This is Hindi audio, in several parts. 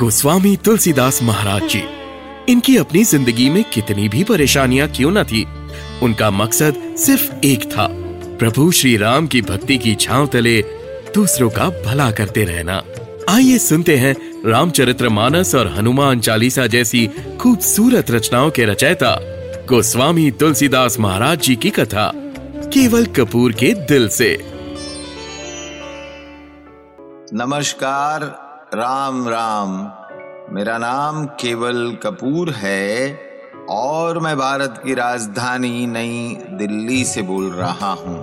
गोस्वामी तुलसीदास महाराज जी, इनकी अपनी ज़िंदगी में कितनी भी परेशानियाँ क्यों न थी, उनका मकसद सिर्फ़ एक था, प्रभु श्री राम की भक्ति की छांव तले दूसरों का भला करते रहना। आइए सुनते हैं रामचरित्र मानस और हनुमान चालीसा जैसी खूबसूरत रचनाओं के रचयिता गोस्वामी तुलसीदास महाराज जी की कथा, केवल कपूर के दिल से। नमस्कार, राम राम। मेरा नाम केवल कपूर है और मैं भारत की राजधानी नई दिल्ली से बोल रहा हूँ।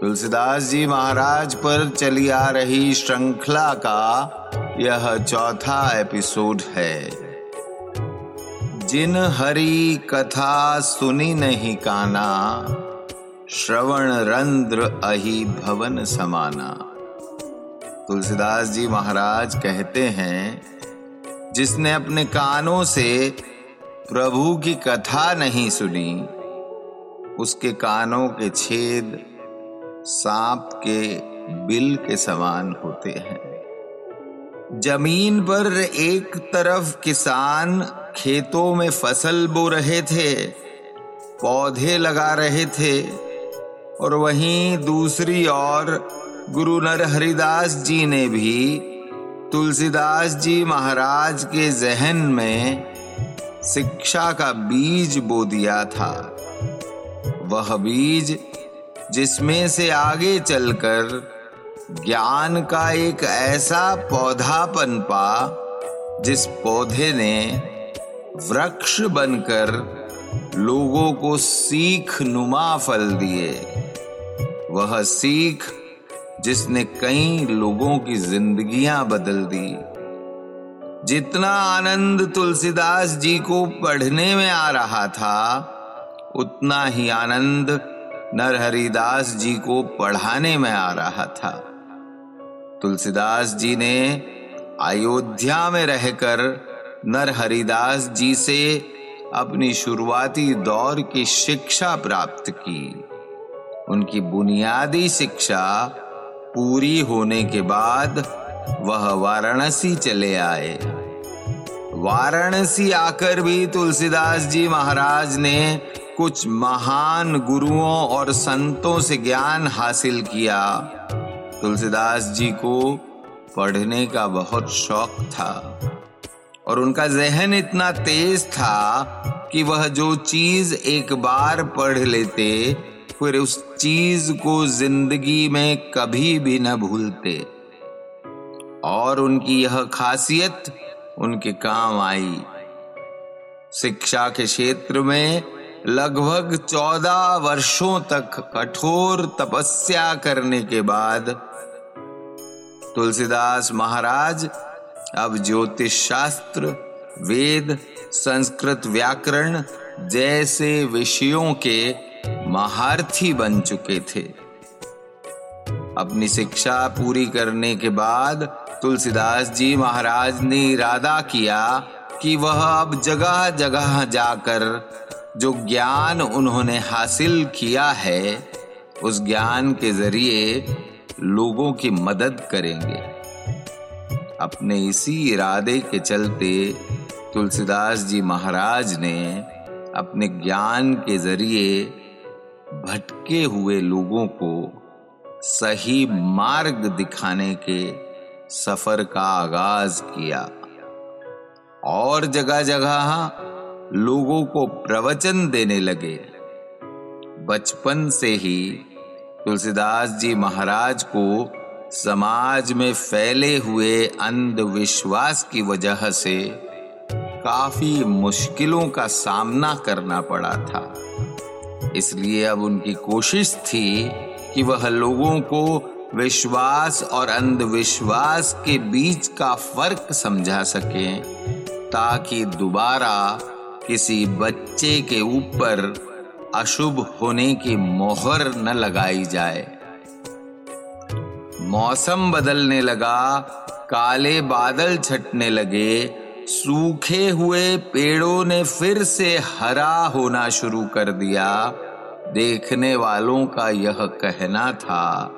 तुलसीदास जी महाराज पर चली आ रही श्रृंखला का यह चौथा एपिसोड है। जिन हरि कथा सुनी नहीं काना, श्रवण रंध्र अहि भवन समाना। तुलसीदास जी महाराज कहते हैं जिसने अपने कानों से प्रभु की कथा नहीं सुनी, उसके कानों के छेद सांप के बिल के समान होते हैं। ज़मीन पर एक तरफ़ किसान खेतों में फ़सल बो रहे थे, पौधे लगा रहे थे, और वहीं दूसरी ओर गुरु नर हरिदास जी ने भी तुलसीदास जी महाराज के जहन में शिक्षा का बीज बो दिया था। वह बीज जिसमें से आगे चलकर ज्ञान का एक ऐसा पौधा पनपा जिस पौधे ने वृक्ष बनकर लोगों को सीख नुमा फल दिए। वह सीख जिसने कई लोगों की जिंदगियाँ बदल दी। जितना आनंद तुलसीदास जी को पढ़ने में आ रहा था, उतना ही आनंद नरहरिदास जी को पढ़ाने में आ रहा था। तुलसीदास जी ने अयोध्या में रहकर नरहरिदास जी से अपनी शुरुआती दौर की शिक्षा प्राप्त की। उनकी बुनियादी शिक्षा पूरी होने के बाद वह वाराणसी चले आए। वाराणसी आकर भी तुलसीदास जी महाराज ने कुछ महान गुरुओं और संतों से ज्ञान हासिल किया। तुलसीदास जी को पढ़ने का बहुत शौक था और उनका जहन इतना तेज था कि वह जो चीज़ एक बार पढ़ लेते फिर उस चीज़ को ज़िंदगी में कभी भी न भूलते। और उनकी यह खासियत, उनके काम आई। शिक्षा के क्षेत्र में लगभग चौदह वर्षों तक कठोर तपस्या करने के बाद तुलसीदास महाराज अब ज्योतिष शास्त्र, वेद, संस्कृत व्याकरण जैसे विषयों के महारथी बन चुके थे। अपनी शिक्षा पूरी करने के बाद तुलसीदास जी महाराज ने इरादा किया कि वह अब जगह जगह जाकर जो ज्ञान उन्होंने हासिल किया है, उस ज्ञान के ज़रिए लोगों की मदद करेंगे। अपने इसी इरादे के चलते तुलसीदास जी महाराज ने अपने ज्ञान के ज़रिए भटके हुए लोगों को सही मार्ग दिखाने के सफ़र का आगाज़ किया। और जगह जगह लोगों को प्रवचन देने लगे। बचपन से ही तुलसीदास जी महाराज को समाज में फैले हुए अंधविश्वास की वजह से काफ़ी मुश्किलों का सामना करना पड़ा था। इसलिए अब उनकी कोशिश थी कि वह लोगों को विश्वास और अंधविश्वास के बीच का फ़र्क समझा सके, ताकि दोबारा किसी बच्चे के ऊपर अशुभ होने की मोहर न लगाई जाए। मौसम बदलने लगा, काले बादल छटने लगे सूखे हुए पेड़ों ने फिर से हरा होना शुरू कर दिया। देखने वालों का यह कहना था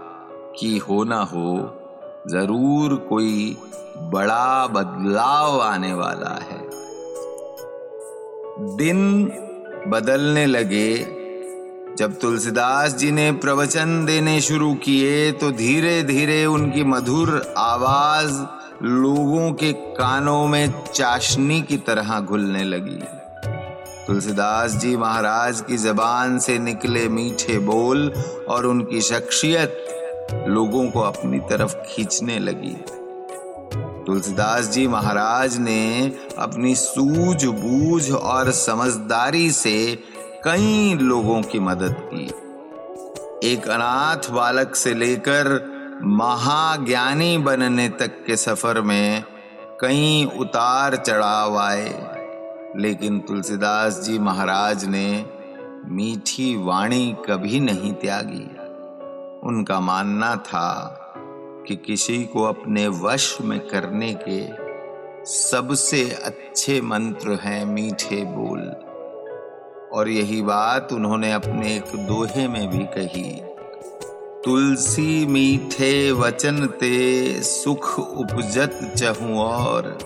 कि हो ना हो, ज़रूर कोई बड़ा बदलाव आने वाला है। दिन बदलने लगे। जब तुलसीदास जी ने प्रवचन देने शुरू किए तो धीरे धीरे उनकी मधुर आवाज़ लोगों के कानों में चाशनी की तरह घुलने लगी। तुलसीदास जी महाराज की जबान से निकले मीठे बोल और उनकी शख्सियत लोगों को अपनी तरफ़ खींचने लगी। तुलसीदास जी महाराज ने अपनी सूझबूझ और समझदारी से कई लोगों की मदद की। एक अनाथ बालक से लेकर महाज्ञानी बनने तक के सफ़र में कई उतार चढ़ाव आए। लेकिन तुलसीदास जी महाराज ने मीठी वाणी कभी नहीं त्यागी। उनका मानना था कि किसी को अपने वश में करने के सबसे अच्छे मंत्र हैं मीठे बोल। और यही बात उन्होंने अपने एक दोहे में भी कही। तुलसी मीठे वचन ते सुख उपजत चहु और।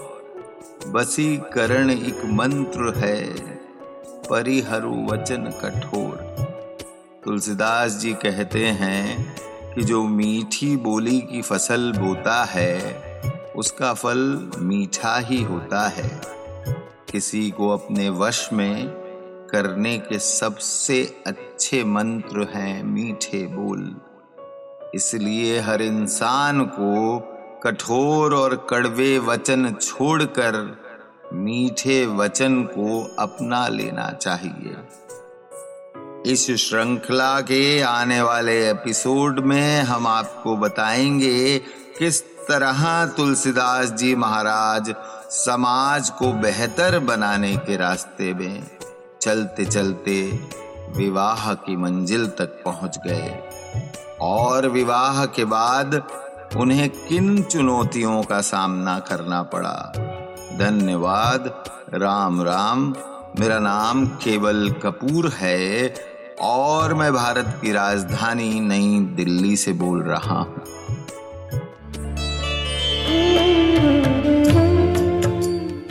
बसी करण एक मंत्र है, परिहरु वचन कठोर। तुलसीदास जी कहते हैं कि जो मीठी बोली की फ़सल बोता है, उसका फल मीठा ही होता है। किसी को अपने वश में करने के सबसे अच्छे मंत्र हैं मीठे बोल। इसलिए हर इंसान को कठोर और कड़वे वचन छोड़कर मीठे वचन को अपना लेना चाहिए। इस श्रृंखला के आने वाले एपिसोड में हम आपको बताएँगे किस तरह तुलसीदास जी महाराज समाज को बेहतर बनाने के रास्ते में चलते चलते विवाह की मंजिल तक पहुँच गए। और विवाह के बाद उन्हें किन चुनौतियों का सामना करना पड़ा? धन्यवाद। राम राम। मेरा नाम केवल कपूर है और मैं भारत की राजधानी नई दिल्ली से बोल रहा हूँ।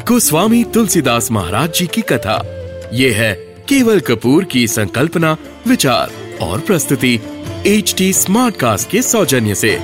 गोस्वामी तुलसीदास महाराज जी की कथा। ये है केवल कपूर की संकल्पना, विचार। और प्रस्तुति एच टी स्मार्ट कास्ट के सौजन्य से।